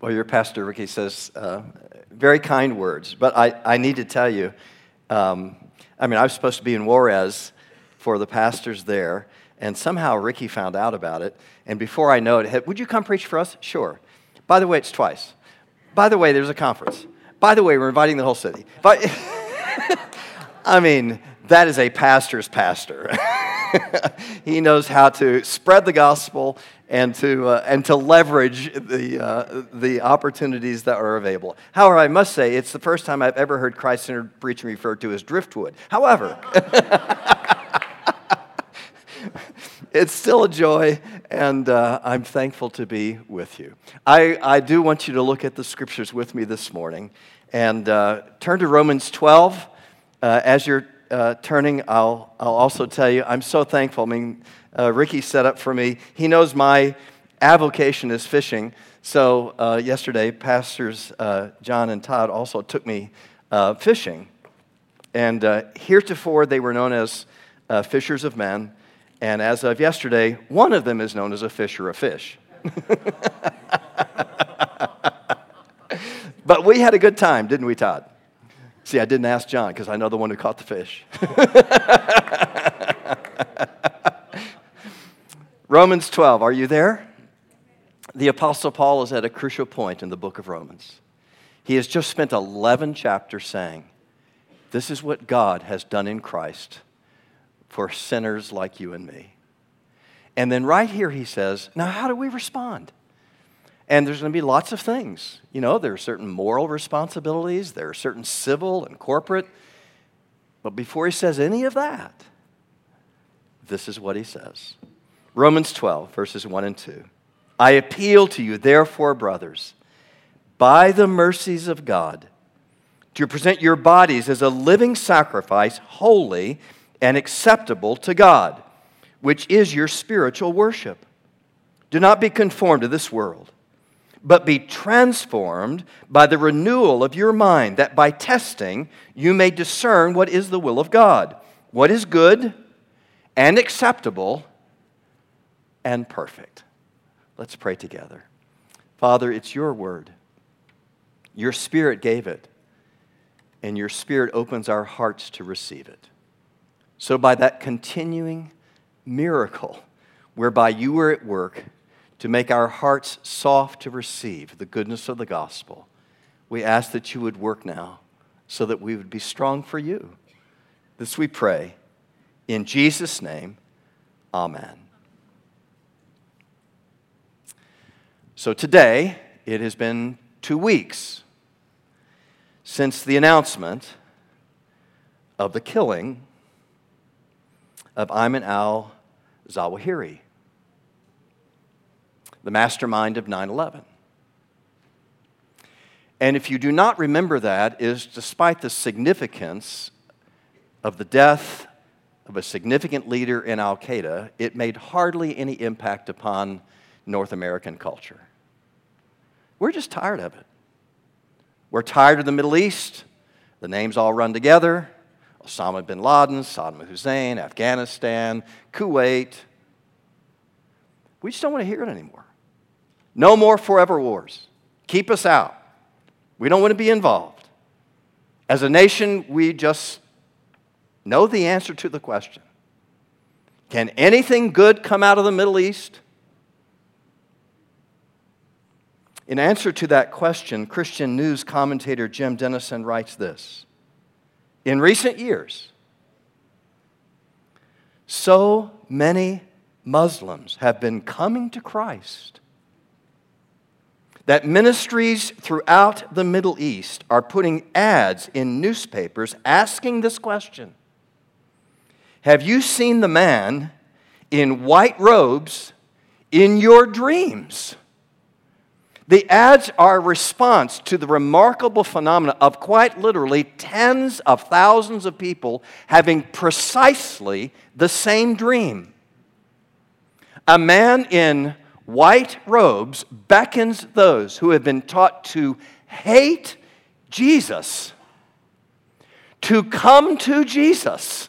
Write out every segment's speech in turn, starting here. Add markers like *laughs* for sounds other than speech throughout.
Well, your pastor, Ricky, says uh, very kind words, but I, I need to tell you um, I mean, I was supposed to be in Juarez for the pastors there, and somehow Ricky found out about it. And before I know it, would you come preach for us? Sure. By the way, it's twice. By the way, there's a conference. By the way, we're inviting the whole city. But *laughs* I mean, that is a pastor's pastor. *laughs* *laughs* he knows how to spread the gospel and to, uh, and to leverage the, uh, the opportunities that are available. However, I must say, it's the first time I've ever heard Christ centered preaching referred to as driftwood. However, *laughs* it's still a joy, and uh, I'm thankful to be with you. I, I do want you to look at the scriptures with me this morning and uh, turn to Romans 12. Uh, as you're uh, turning, I'll, I'll also tell you, I'm so thankful. I mean, uh, Ricky set up for me. He knows my avocation is fishing. So uh, yesterday, pastors uh, John and Todd also took me uh, fishing. And uh, heretofore, they were known as fishers of men. And as of yesterday, one of them is known as a fisher of fish. *laughs* but we had a good time, didn't we, Todd? See, I didn't ask John because I know the one who caught the fish. *laughs* Romans 12, are you there? The Apostle Paul is at a crucial point in the book of Romans. He has just spent 11 chapters saying, This is what God has done in Christ for sinners like you and me. And then right here he says, Now, how do we respond? And there's going to be lots of things. You know, there are certain moral responsibilities, there are certain civil and corporate. But before he says any of that, this is what he says Romans 12, verses 1 and 2. I appeal to you, therefore, brothers, by the mercies of God, to present your bodies as a living sacrifice, holy and acceptable to God, which is your spiritual worship. Do not be conformed to this world, but be transformed by the renewal of your mind, that by testing you may discern what is the will of God, what is good and acceptable and perfect. Let's pray together. Father, it's your word. Your spirit gave it, and your spirit opens our hearts to receive it. So, by that continuing miracle whereby you were at work to make our hearts soft to receive the goodness of the gospel, we ask that you would work now so that we would be strong for you. This we pray. In Jesus' name, amen. So today, it has been two weeks since the announcement of the killing of Ayman al Zawahiri, the mastermind of 9 11. And if you do not remember that, is despite the significance of the death of a significant leader in Al Qaeda, it made hardly any impact upon North American culture. We're just tired of it. We're tired of the Middle East. The names all run together Osama bin Laden, Saddam Hussein, Afghanistan, Kuwait. We just don't want to hear it anymore. No more forever wars. Keep us out. We don't want to be involved. As a nation, we just know the answer to the question Can anything good come out of the Middle East? In answer to that question, Christian news commentator Jim Denison writes this In recent years, so many Muslims have been coming to Christ that ministries throughout the Middle East are putting ads in newspapers asking this question Have you seen the man in white robes in your dreams? The ads are a response to the remarkable phenomena of quite literally tens of thousands of people having precisely the same dream. A man in white robes beckons those who have been taught to hate Jesus to come to Jesus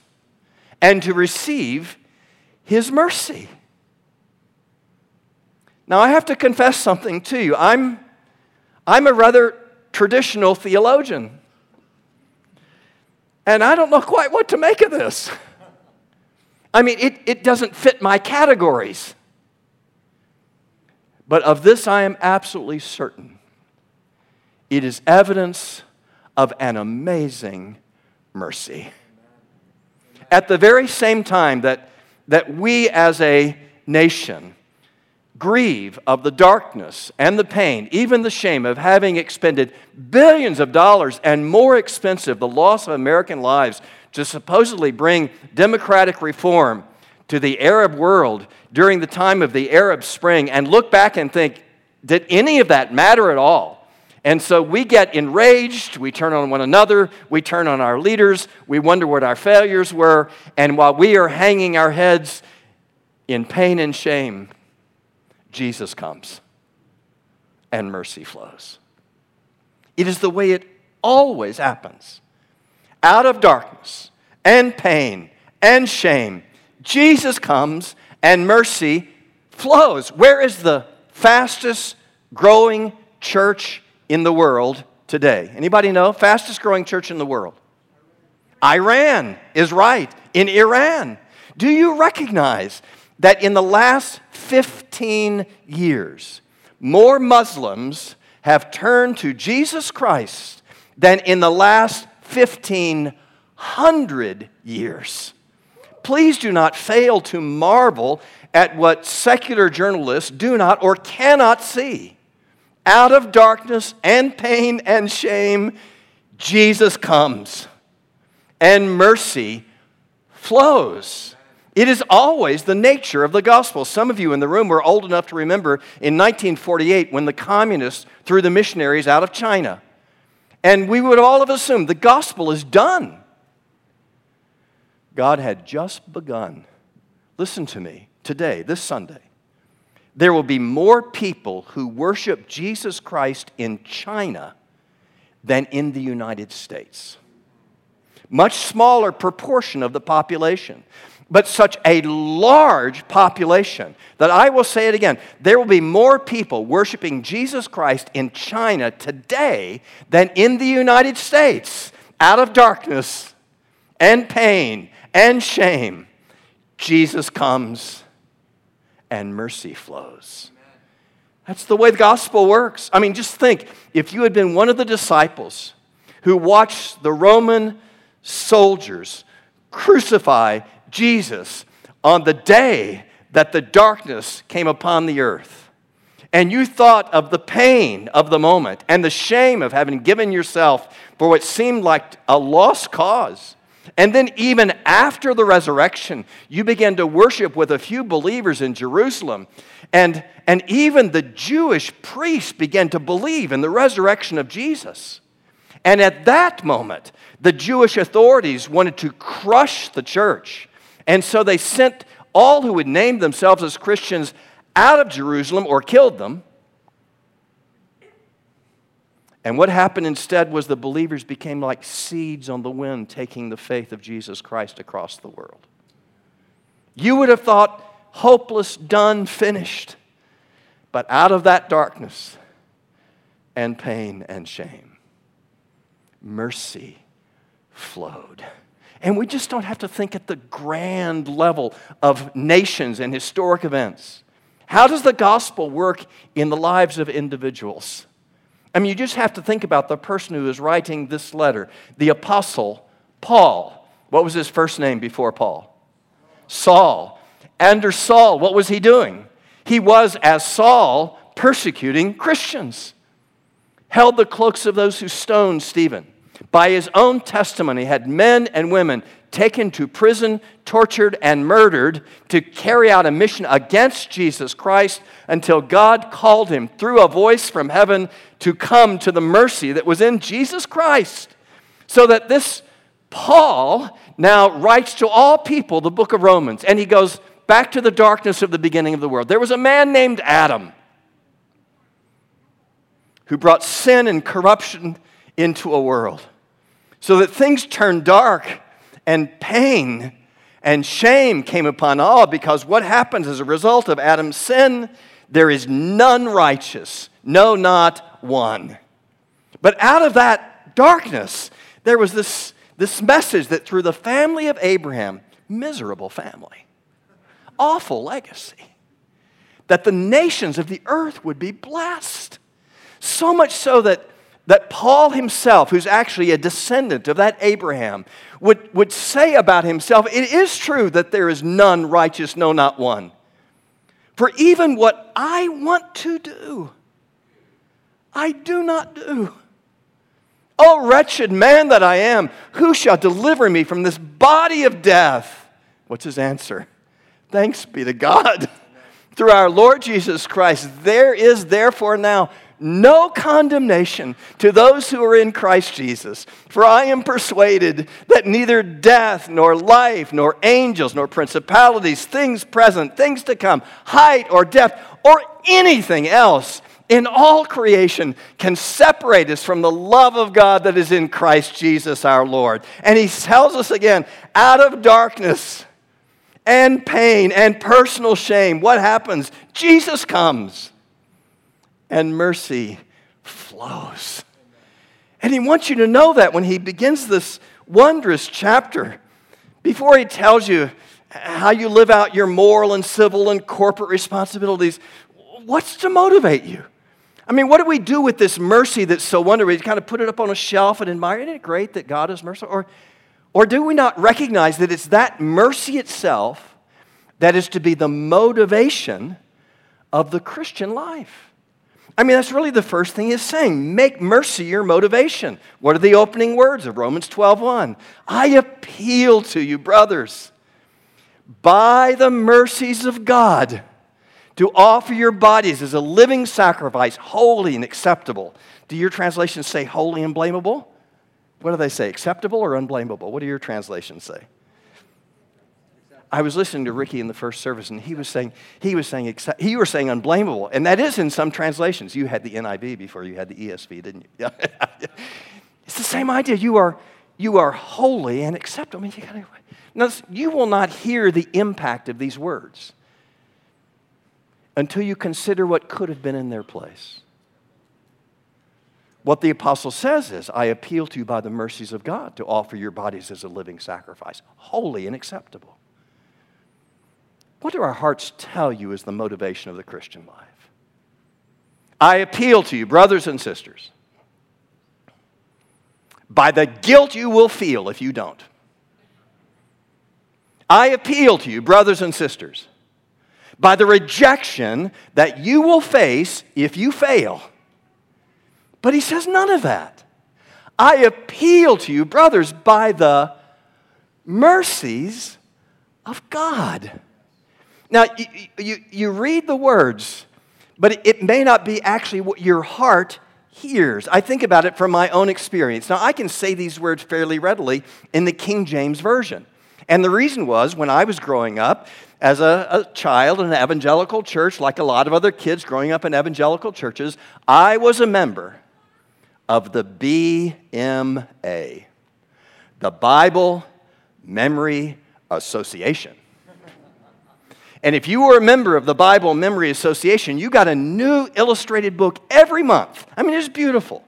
and to receive his mercy. Now, I have to confess something to you. I'm, I'm a rather traditional theologian. And I don't know quite what to make of this. I mean, it, it doesn't fit my categories. But of this I am absolutely certain. It is evidence of an amazing mercy. At the very same time that, that we as a nation grieve of the darkness and the pain, even the shame of having expended billions of dollars and more expensive, the loss of American lives to supposedly bring democratic reform to the Arab world during the time of the Arab Spring and look back and think, did any of that matter at all? And so we get enraged, we turn on one another, we turn on our leaders, we wonder what our failures were, and while we are hanging our heads in pain and shame, Jesus comes and mercy flows. It is the way it always happens. Out of darkness and pain and shame, Jesus comes and mercy flows. Where is the fastest growing church in the world today? Anybody know? Fastest growing church in the world. Iran is right. In Iran. Do you recognize that in the last 15 years, more Muslims have turned to Jesus Christ than in the last 1500 years? Please do not fail to marvel at what secular journalists do not or cannot see out of darkness and pain and shame, Jesus comes and mercy flows. It is always the nature of the gospel. Some of you in the room were old enough to remember in 1948 when the communists threw the missionaries out of China. And we would all have assumed the gospel is done. God had just begun. Listen to me today, this Sunday there will be more people who worship Jesus Christ in China than in the United States. Much smaller proportion of the population, but such a large population that I will say it again there will be more people worshiping Jesus Christ in China today than in the United States out of darkness and pain and shame. Jesus comes and mercy flows. That's the way the gospel works. I mean, just think if you had been one of the disciples who watched the Roman soldiers crucify Jesus on the day that the darkness came upon the earth, and you thought of the pain of the moment and the shame of having given yourself for what seemed like a lost cause and then, even after the resurrection, you began to worship with a few believers in Jerusalem. And, and even the Jewish priests began to believe in the resurrection of Jesus. And at that moment, the Jewish authorities wanted to crush the church. And so they sent all who would name themselves as Christians out of Jerusalem or killed them. And what happened instead was the believers became like seeds on the wind, taking the faith of Jesus Christ across the world. You would have thought, hopeless, done, finished. But out of that darkness and pain and shame, mercy flowed. And we just don't have to think at the grand level of nations and historic events. How does the gospel work in the lives of individuals? I mean, you just have to think about the person who is writing this letter, the apostle Paul. What was his first name before Paul? Saul. Under Saul, what was he doing? He was, as Saul, persecuting Christians, held the cloaks of those who stoned Stephen. By his own testimony, had men and women taken to prison, tortured, and murdered to carry out a mission against Jesus Christ until God called him through a voice from heaven to come to the mercy that was in Jesus Christ. So that this Paul now writes to all people the book of Romans, and he goes back to the darkness of the beginning of the world. There was a man named Adam who brought sin and corruption into a world so that things turned dark and pain and shame came upon all because what happens as a result of Adam's sin? There is none righteous, no, not one. But out of that darkness, there was this, this message that through the family of Abraham, miserable family, awful legacy, that the nations of the earth would be blessed. So much so that, that Paul himself, who's actually a descendant of that Abraham, would, would say about himself, It is true that there is none righteous, no, not one. For even what I want to do, I do not do. Oh, wretched man that I am, who shall deliver me from this body of death? What's his answer? Thanks be to God. *laughs* Through our Lord Jesus Christ, there is therefore now no condemnation to those who are in Christ Jesus. For I am persuaded that neither death, nor life, nor angels, nor principalities, things present, things to come, height or depth, or anything else in all creation can separate us from the love of God that is in Christ Jesus our Lord. And he tells us again out of darkness and pain and personal shame, what happens? Jesus comes and mercy flows. And he wants you to know that when he begins this wondrous chapter, before he tells you how you live out your moral and civil and corporate responsibilities, what's to motivate you? I mean, what do we do with this mercy that's so wonderful? We kind of put it up on a shelf and admire. Isn't it great that God is merciful? Or, or do we not recognize that it's that mercy itself that is to be the motivation of the Christian life? I mean, that's really the first thing he's saying. Make mercy your motivation. What are the opening words of Romans 12:1? I appeal to you, brothers, by the mercies of God to offer your bodies as a living sacrifice, holy and acceptable. Do your translations say holy and blamable? What do they say? Acceptable or unblameable? What do your translations say? I was listening to Ricky in the first service, and he was saying he was saying he was saying unblameable, and that is in some translations. You had the NIV before you had the ESV, didn't you? *laughs* it's the same idea. You are you are holy and acceptable. I mean, you, gotta, you will not hear the impact of these words until you consider what could have been in their place. What the apostle says is, I appeal to you by the mercies of God to offer your bodies as a living sacrifice, holy and acceptable. What do our hearts tell you is the motivation of the Christian life? I appeal to you, brothers and sisters, by the guilt you will feel if you don't. I appeal to you, brothers and sisters, by the rejection that you will face if you fail. But he says none of that. I appeal to you, brothers, by the mercies of God. Now, you, you, you, read the words, but it may not be actually what your heart hears. I think about it from my own experience. Now, I can say these words fairly readily in the King James Version. And the reason was when I was growing up, as a, a, child in an evangelical church, like a lot of other kids growing up in evangelical churches, I was a member of the BMA, the Bible Memory Association. And if you were a member of the Bible Memory Association, you got a new illustrated book every month. I mean, it's beautiful.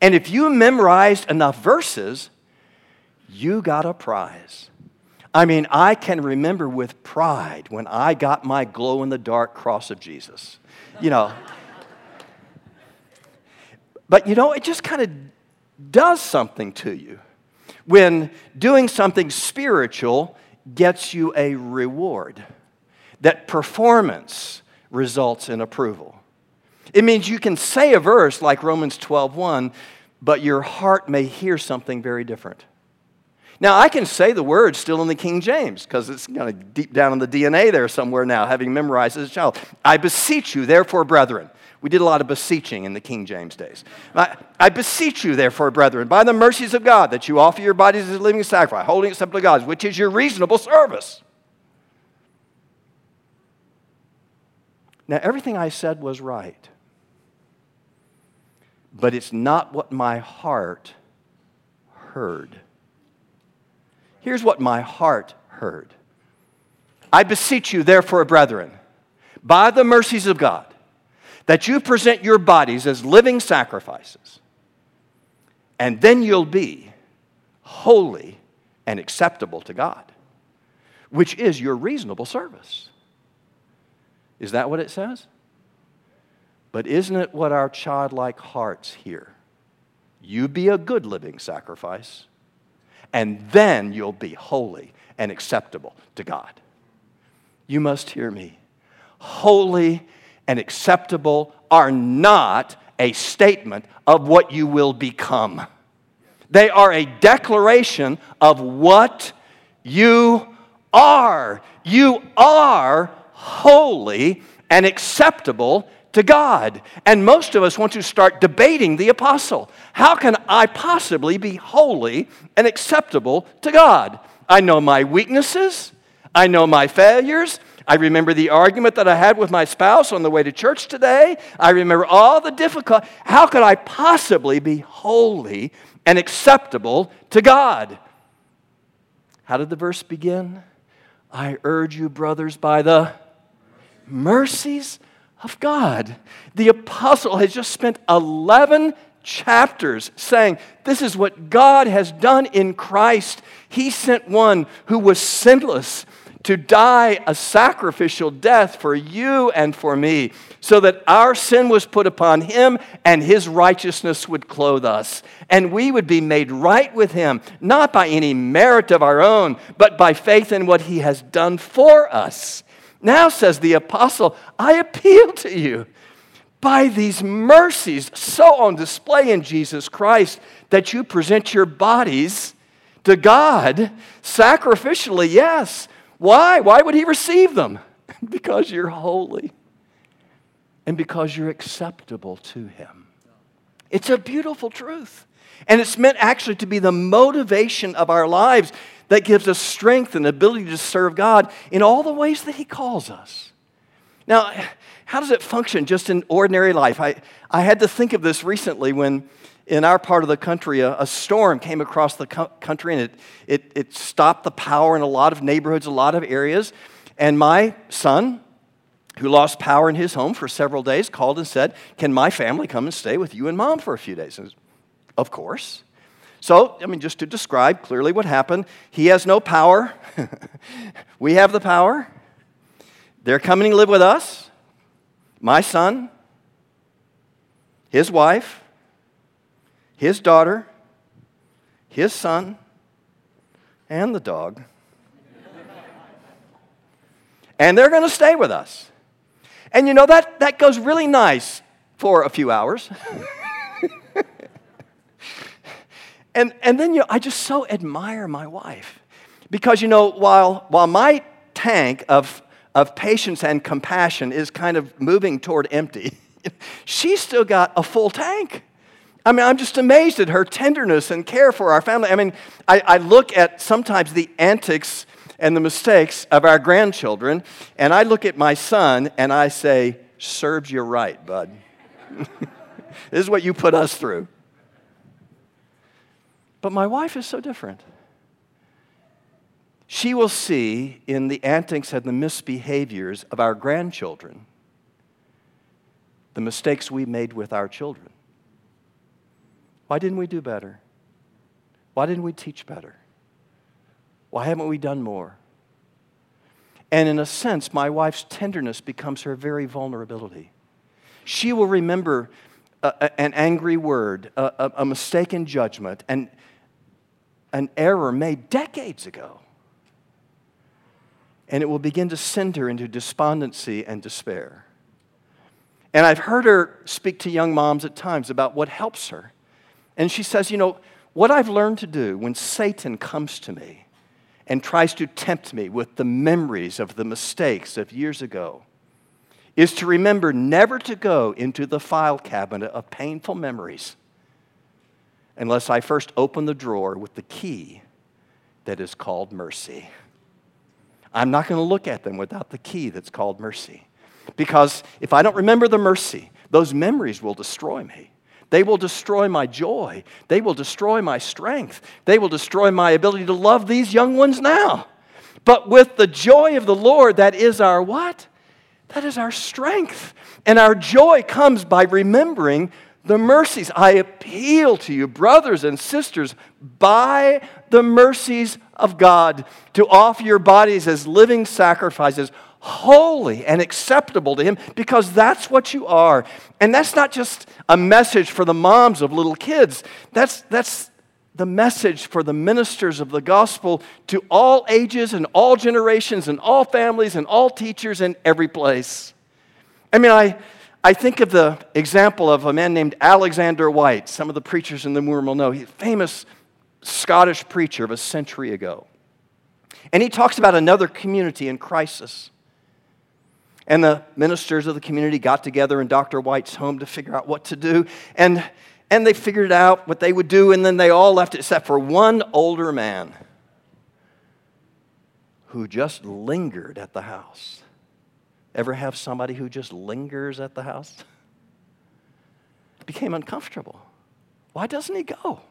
And if you memorized enough verses, you got a prize. I mean, I can remember with pride when I got my glow in the dark cross of Jesus. You know. but you know, it just kind of does something to you when doing something spiritual gets you a reward, that performance results in approval. It means you can say a verse like Romans 12:1, but your heart may hear something very different. Now, I can say the word still in the King James because it's kind of deep down in the DNA there somewhere now, having memorized as a child. I beseech you, therefore, brethren. We did a lot of beseeching in the King James days. I, I, beseech you, therefore, brethren, by the mercies of God, that you offer your bodies as a living sacrifice, holding acceptable to God, which is your reasonable service. Now, everything I said was right, but it's not what my heart heard. Here's what my heart heard I beseech you, therefore, brethren, by the mercies of God, that you present your bodies as living sacrifices, And then you'll be holy and acceptable to God, which is your reasonable service. Is that what it says? But isn't it what our childlike hearts hear? You be a good living sacrifice, and then you'll be holy and acceptable to God. You must hear me. Holy and acceptable are not a statement of what you will become. They are a declaration of what you are. You are holy and acceptable to God. And most of us want to start debating the apostle. How can I possibly be holy and acceptable to God? I know my weaknesses, I know my failures. I remember the argument that I had with my spouse on the way to church today. I remember all the difficult. How could I possibly be holy and acceptable to God? How did the verse begin? I urge you, brothers, by the mercies of God. The apostle has just spent 11 chapters saying, This is what God has done in Christ. He sent one who was sinless to die a sacrificial death for you and for me, so that our sin was put upon him and his righteousness would clothe us. And we would be made right with him, not by any merit of our own, but by faith in what he has done for us. Now, says the apostle, I appeal to you by these mercies so on display in Jesus Christ that you present your bodies to God sacrificially, yes. Why? Why would He receive them? *laughs* because you're holy and because you're acceptable to Him. It's a beautiful truth. And it's meant actually to be the motivation of our lives that gives us strength and ability to serve God in all the ways that He calls us. Now, how does it function just in ordinary life? I, I had to think of this recently when in our part of the country, a, a storm came across the co- country and it, it, it stopped the power in a lot of neighborhoods, a lot of areas. And my son, who lost power in his home for several days, called and said, Can my family come and stay with you and mom for a few days? And of course. So, I mean, just to describe clearly what happened, he has no power. *laughs* we have the power. They're coming to live with us. My son, his wife, his daughter, his son, and the dog. *laughs* and they're going to stay with us. And you know, that, that goes really nice for a few hours. *laughs* and, and then you know, I just so admire my wife. Because, you know, while, while my tank of, of patience and compassion is kind of moving toward empty, *laughs* she's still got a full tank. I mean, I'm just amazed at her tenderness and care for our family. I mean, I, I look at sometimes the antics and the mistakes of our grandchildren, and I look at my son and I say, Serves you right, bud. *laughs* this is what you put us through. But my wife is so different. She will see in the antics and the misbehaviors of our grandchildren the mistakes we made with our children. Why didn't we do better? Why didn't we teach better? Why haven't we done more? And in a sense, my wife's tenderness becomes her very vulnerability. She will remember a, a, an angry word, a, a mistaken judgment, and an error made decades ago. And it will begin to send her into despondency and despair. And I've heard her speak to young moms at times about what helps her. And she says, You know, what I've learned to do when Satan comes to me and tries to tempt me with the memories of the mistakes of years ago is to remember never to go into the file cabinet of painful memories unless I first open the drawer with the key that is called mercy. I'm not going to look at them without the key that's called mercy. Because if I don't remember the mercy, those memories will destroy me. They will destroy my joy. They will destroy my strength. They will destroy my ability to love these young ones now. But with the joy of the Lord, that is our what? That is our strength. And our joy comes by remembering the mercies. I appeal to you, brothers and sisters, by the mercies of God, to offer your bodies as living sacrifices, holy and acceptable to Him, because that's what you are. And that's not just a message for the moms of little kids, that's, that's the message for the ministers of the gospel to all ages and all generations and all families and all teachers in every place. I mean, I, I think of the example of a man named Alexander Whyte. Some of the preachers in the room will know. He's a famous Scottish preacher of a century ago. And he talks about another community in crisis. And the ministers of the community got together in Dr. Whyte's home to figure out what to do. And and they figured out what they would do, and then they all left except for one older man who just lingered at the house. Ever have somebody who just lingers at the house? Became uncomfortable. Why doesn't he go?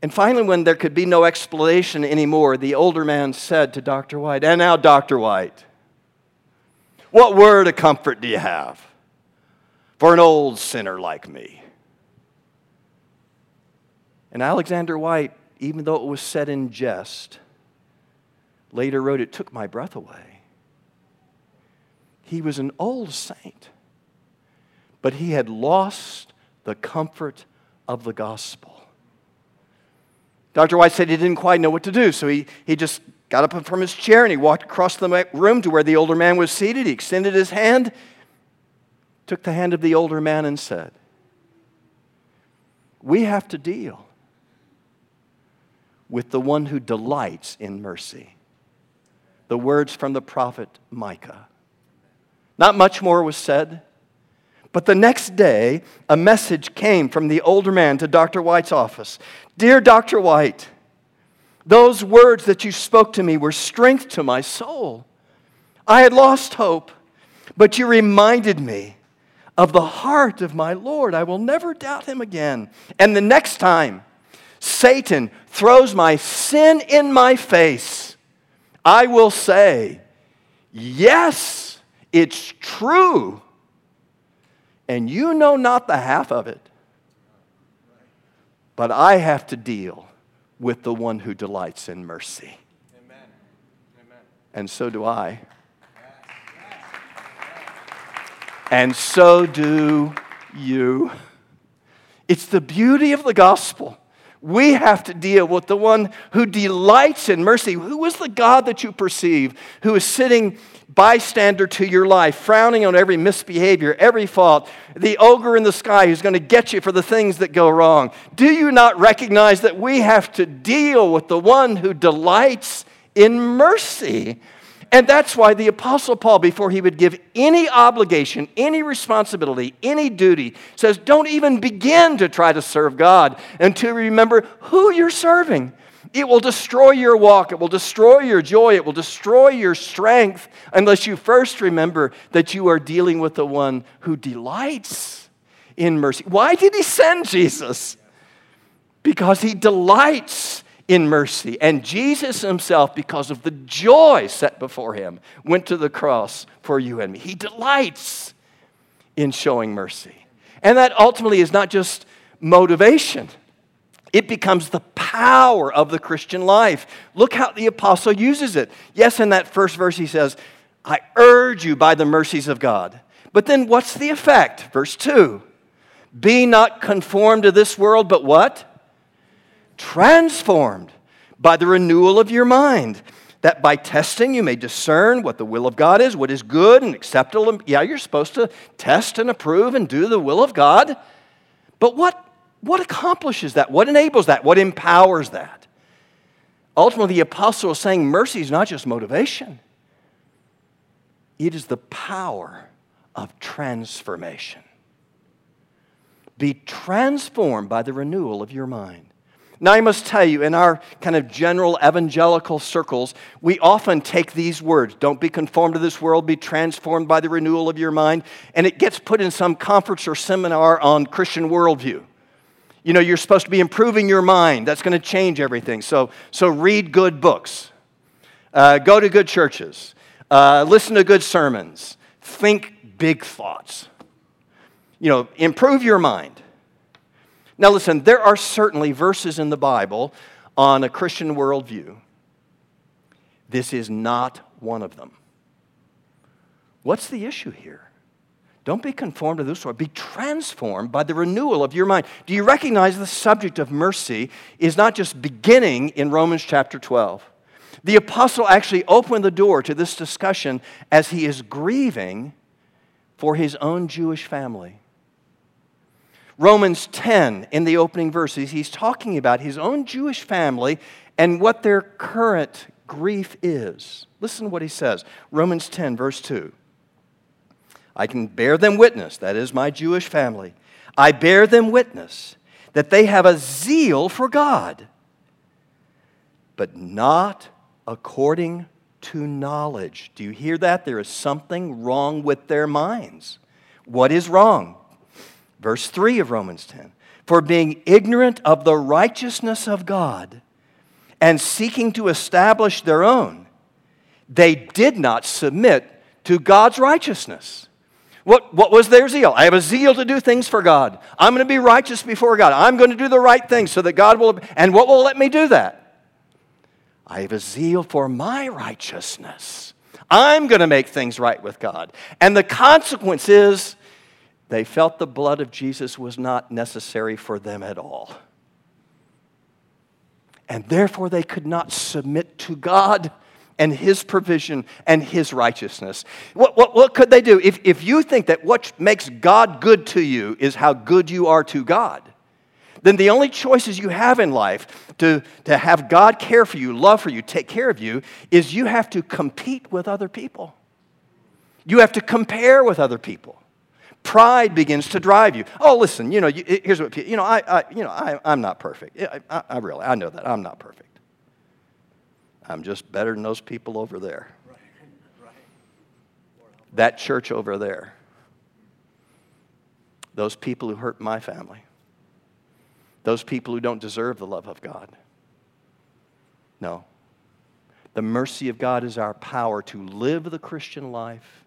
And finally, when there could be no explanation anymore, the older man said to Dr. Whyte, And now, Dr. Whyte, what word of comfort do you have for an old sinner like me? And Alexander Whyte, even though it was said in jest, later wrote, It took my breath away. He was an old saint, but he had lost the comfort of the gospel. Dr. Whyte said he didn't quite know what to do, so he, he just got up from his chair and he walked across the room to where the older man was seated. He extended his hand, took the hand of the older man, and said, We have to deal with the one who delights in mercy. The words from the prophet Micah. Not much more was said, but the next day, a message came from the older man to Dr. Whyte's office Dear Dr. Whyte, those words that you spoke to me were strength to my soul. I had lost hope, but you reminded me of the heart of my Lord. I will never doubt him again. And the next time, Satan throws my sin in my face, I will say, Yes, it's true. And you know not the half of it. But I have to deal with the one who delights in mercy. Amen. Amen. And so do I. And so do you. It's the beauty of the gospel we have to deal with the one who delights in mercy. Who is the God that you perceive who is sitting bystander to your life, frowning on every misbehavior, every fault, the ogre in the sky who's going to get you for the things that go wrong? Do you not recognize that we have to deal with the one who delights in mercy? And that's why the Apostle Paul, before he would give any obligation, any responsibility, any duty, says, Don't even begin to try to serve God until you remember who you're serving. It will destroy your walk. It will destroy your joy. It will destroy your strength unless you first remember that you are dealing with the one who delights in mercy. Why did he send Jesus? Because he delights in mercy. And Jesus himself, because of the joy set before him, went to the cross for you and me. He delights in showing mercy. And that ultimately is not just motivation, it becomes the power of the Christian life. Look how the apostle uses it. Yes, in that first verse, he says, I urge you by the mercies of God. But then what's the effect? Verse 2 Be not conformed to this world, but what? Transformed by the renewal of your mind, that by testing you may discern what the will of God is, what is good and acceptable. Yeah, you're supposed to test and approve and do the will of God. But what, what accomplishes that? What enables that? What empowers that? Ultimately, the apostle is saying mercy is not just motivation, it is the power of transformation. Be transformed by the renewal of your mind. Now, I must tell you, in our kind of general evangelical circles, we often take these words don't be conformed to this world, be transformed by the renewal of your mind, and it gets put in some conference or seminar on Christian worldview. You know, you're supposed to be improving your mind, that's going to change everything. So, so read good books, uh, go to good churches, uh, listen to good sermons, think big thoughts. you know, improve your mind. Now, listen, there are certainly verses in the Bible on a Christian worldview. This is not one of them. What's the issue here? Don't be conformed to this world. Be transformed by the renewal of your mind. Do you recognize the subject of mercy is not just beginning in Romans chapter 12? The apostle actually opened the door to this discussion as he is grieving for his own Jewish family. Romans 10, in the opening verses, he's talking about his own Jewish family and what their current grief is. Listen to what he says Romans 10, verse 2. I can bear them witness, that is my Jewish family. I bear them witness that they have a zeal for God, but not according to knowledge. Do you hear that? There is something wrong with their minds. What is wrong? Verse 3 of Romans 10 For being ignorant of the righteousness of God and seeking to establish their own, they did not submit to God's righteousness. What, what was their zeal? I have a zeal to do things for God. I'm going to be righteous before God. I'm going to do the right thing so that God will. And what will let me do that? I have a zeal for my righteousness. I'm going to make things right with God. And the consequence is they felt the blood of Jesus was not necessary for them at all. And therefore, they could not submit to God and His provision and His righteousness. What, what, what could they do? If, if you think that what makes God good to you is how good you are to God, then the only choices you have in life to, to have God care for you, love for you, take care of you, is you have to compete with other people. You have to compare with other people. Pride begins to drive you. Oh, listen, you know, you, here's what, you know, I, I you know, I, I'm not perfect. I, I, I really, I know that. I'm not perfect. I'm just better than those people over there. That church over there. Those people who hurt my family. Those people who don't deserve the love of God. No. The mercy of God is our power to live the Christian life.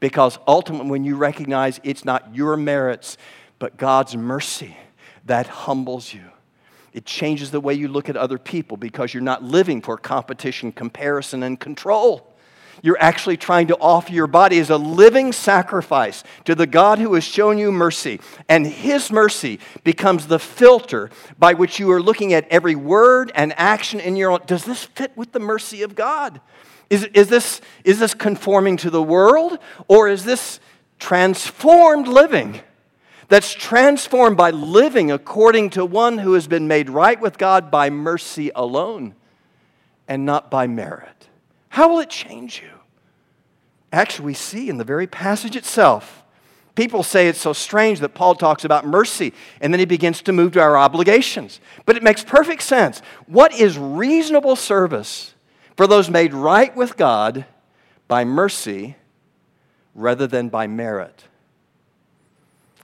Because ultimately, when you recognize it's not your merits, but God's mercy, that humbles you. It changes the way you look at other people because you're not living for competition, comparison, and control. You're actually trying to offer your body as a living sacrifice to the God who has shown you mercy. And His mercy becomes the filter by which you are looking at every word and action in your own. Does this fit with the mercy of God? Is, is, this, is this conforming to the world or is this transformed living? that's transformed by living according to one who has been made right with God by mercy alone and not by merit. How will it change you? Actually, we see in the very passage itself. People say it's so strange that Paul talks about mercy and then he begins to move to our obligations. But it makes perfect sense. What is reasonable service for those made right with God by mercy rather than by merit?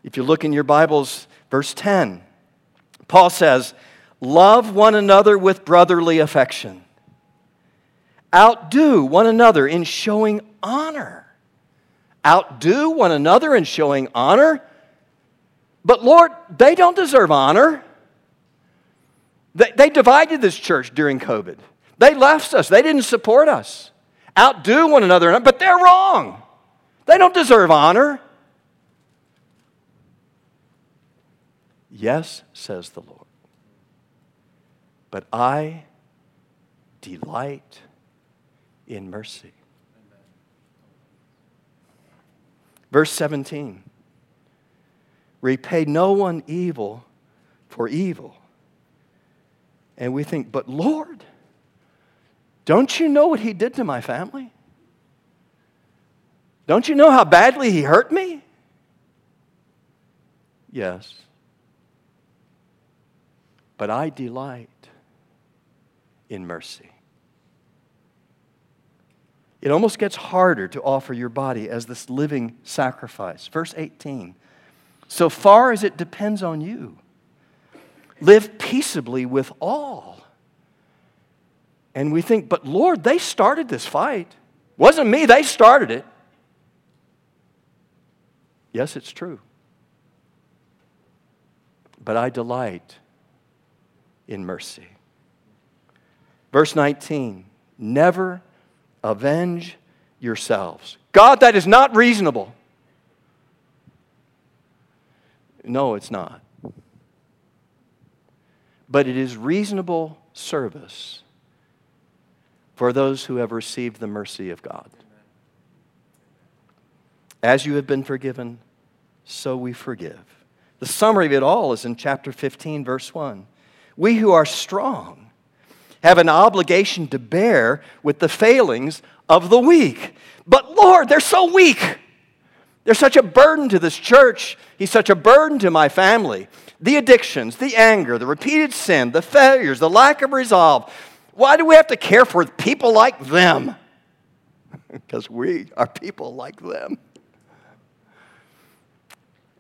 If you look in your Bibles, verse 10, Paul says, Love one another with brotherly affection. Outdo one another in showing honor. Outdo one another in showing honor. But Lord, they don't deserve honor. They, they divided this church during COVID. They left us, they didn't support us. Outdo one another, but they're wrong. They don't deserve honor. Yes, says the Lord. But I delight in mercy. Verse 17 Repay no one evil for evil. And we think, but Lord, don't you know what he did to my family? Don't you know how badly he hurt me? Yes but I delight in mercy. It almost gets harder to offer your body as this living sacrifice. Verse 18 So far as it depends on you, live peaceably with all. And we think, but Lord, they started this fight. Wasn't me, they started it. Yes, it's true. but I delight in mercy. Verse 19 Never avenge yourselves. God, that is not reasonable. No, it's not. But it is reasonable service for those who have received the mercy of God. As you have been forgiven, so we forgive. The summary of it all is in chapter 15, verse 1. We who are strong have an obligation to bear with the failings of the weak. But Lord, they're so weak. They're such a burden to this church. He's such a burden to my family. The addictions, the anger, the repeated sin, the failures, the lack of resolve. Why do we have to care for people like them? *laughs* because we are people like them.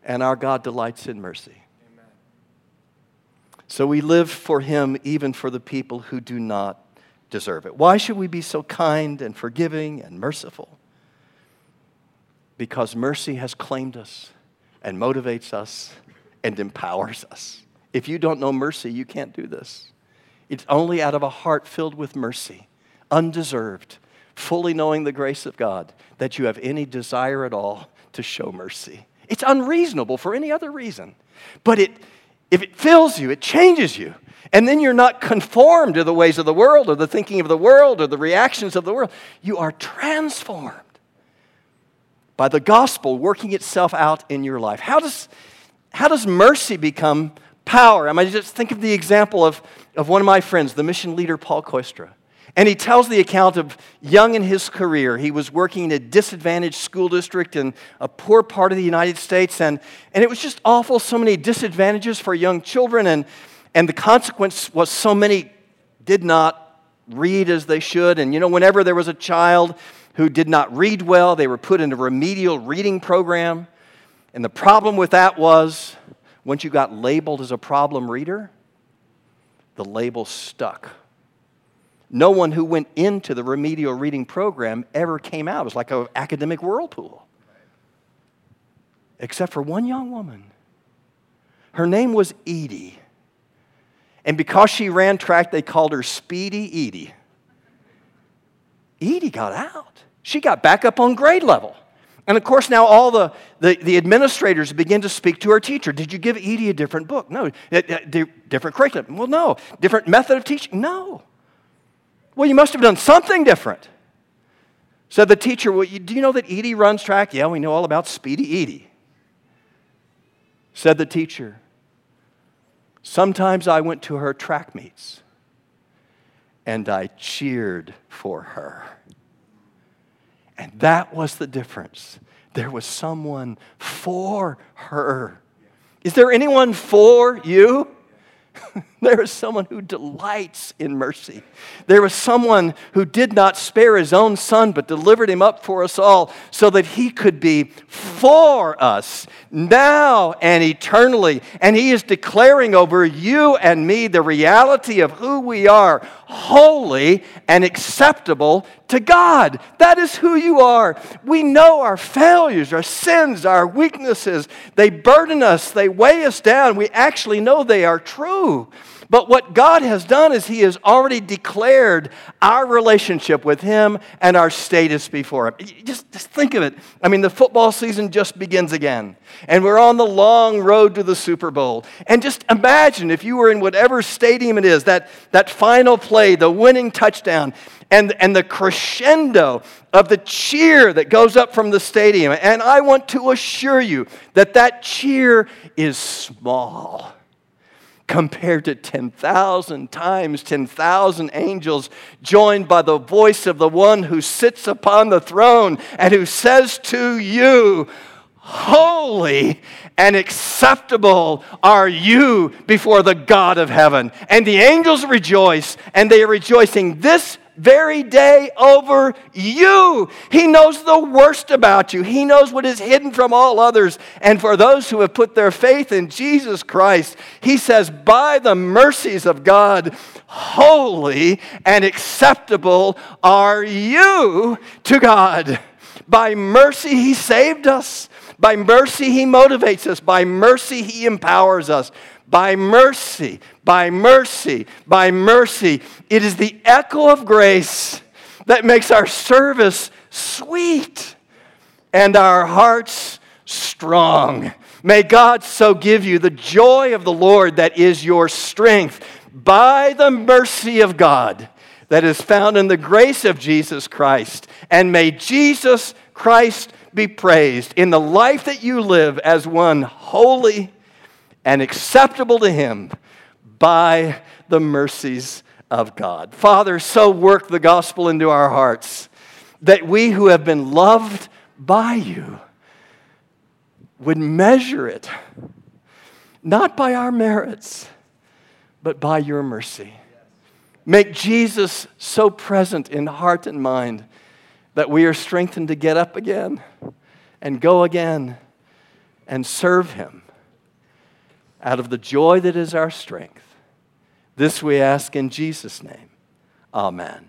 And our God delights in mercy. So we live for Him even for the people who do not deserve it. Why should we be so kind and forgiving and merciful? Because mercy has claimed us and motivates us and empowers us. If you don't know mercy, you can't do this. It's only out of a heart filled with mercy, undeserved, fully knowing the grace of God, that you have any desire at all to show mercy. It's unreasonable for any other reason. But it, if it fills you, it changes you. And then you're not conformed to the ways of the world or the thinking of the world or the reactions of the world. You are transformed by the gospel working itself out in your life. How does, how does mercy become power? I mean, just think of the example of, of one of my friends, the mission leader Paul Kooistra. And he tells the account of young in his career. He was working in a disadvantaged school district in a poor part of the United States, and, and it was just awful. So many disadvantages for young children, and, and the consequence was so many did not read as they should. And you know, whenever there was a child who did not read well, they were put in a remedial reading program. And the problem with that was once you got labeled as a problem reader, the label stuck no one who went into the remedial reading program ever came out. It was like an academic whirlpool. Except for one young woman. Her name was Edie. And because she ran track, they called her Speedy Edie. Edie got out. She got back up on grade level. And of course, now all the, the, the, administrators begin to speak to our teacher. Did you give Edie a different book? No. Eh, eh, different curriculum? Well, no. Different method of teaching? No. Well, you must have done something different. Said the teacher, well, do you know that Edie runs track? Yeah, we know all about Speedy Edie. Said the teacher, sometimes I went to her track meets and I cheered for her. And that was the difference. There was someone for her. Is there anyone for you? *laughs* *laughs* there is someone who delights in mercy. There is someone who did not spare his own son, but delivered him up for us all so that he could be for us now and eternally. And he is declaring over you and me the reality of who we are holy and acceptable to God. That is who you are. We know our failures, our sins, our weaknesses. They burden us, they weigh us down. We actually know they are true. But what God has done is He has already declared our relationship with Him and our status before Him. Just, just think of it. I mean, the football season just begins again, and we're on the long road to the Super Bowl. And just imagine if you were in whatever stadium it is, that, that final play, the winning touchdown, and, and the crescendo of the cheer that goes up from the stadium. And I want to assure you that that cheer is small compared to 10,000 times 10,000 angels joined by the voice of the one who sits upon the throne and who says to you, Holy and acceptable are you before the God of heaven. And the angels rejoice, and they are rejoicing this very day over you. He knows the worst about you, He knows what is hidden from all others. And for those who have put their faith in Jesus Christ, He says, by the mercies of God, holy and acceptable are you to God. By mercy, He saved us. By mercy, He motivates us. By mercy, He empowers us. By mercy, by mercy, by mercy. It is the echo of grace that makes our service sweet and our hearts strong. May God so give you the joy of the Lord that is your strength by the mercy of God that is found in the grace of Jesus Christ. And may Jesus Christ be praised in the life that you live as one holy and acceptable to Him by the mercies of God. Father, so work the gospel into our hearts that we who have been loved by you would measure it not by our merits, but by your mercy. Make Jesus so present in heart and mind that we are strengthened to get up again and go again and serve Him out of the joy that is our strength. This we ask in Jesus' name. Amen.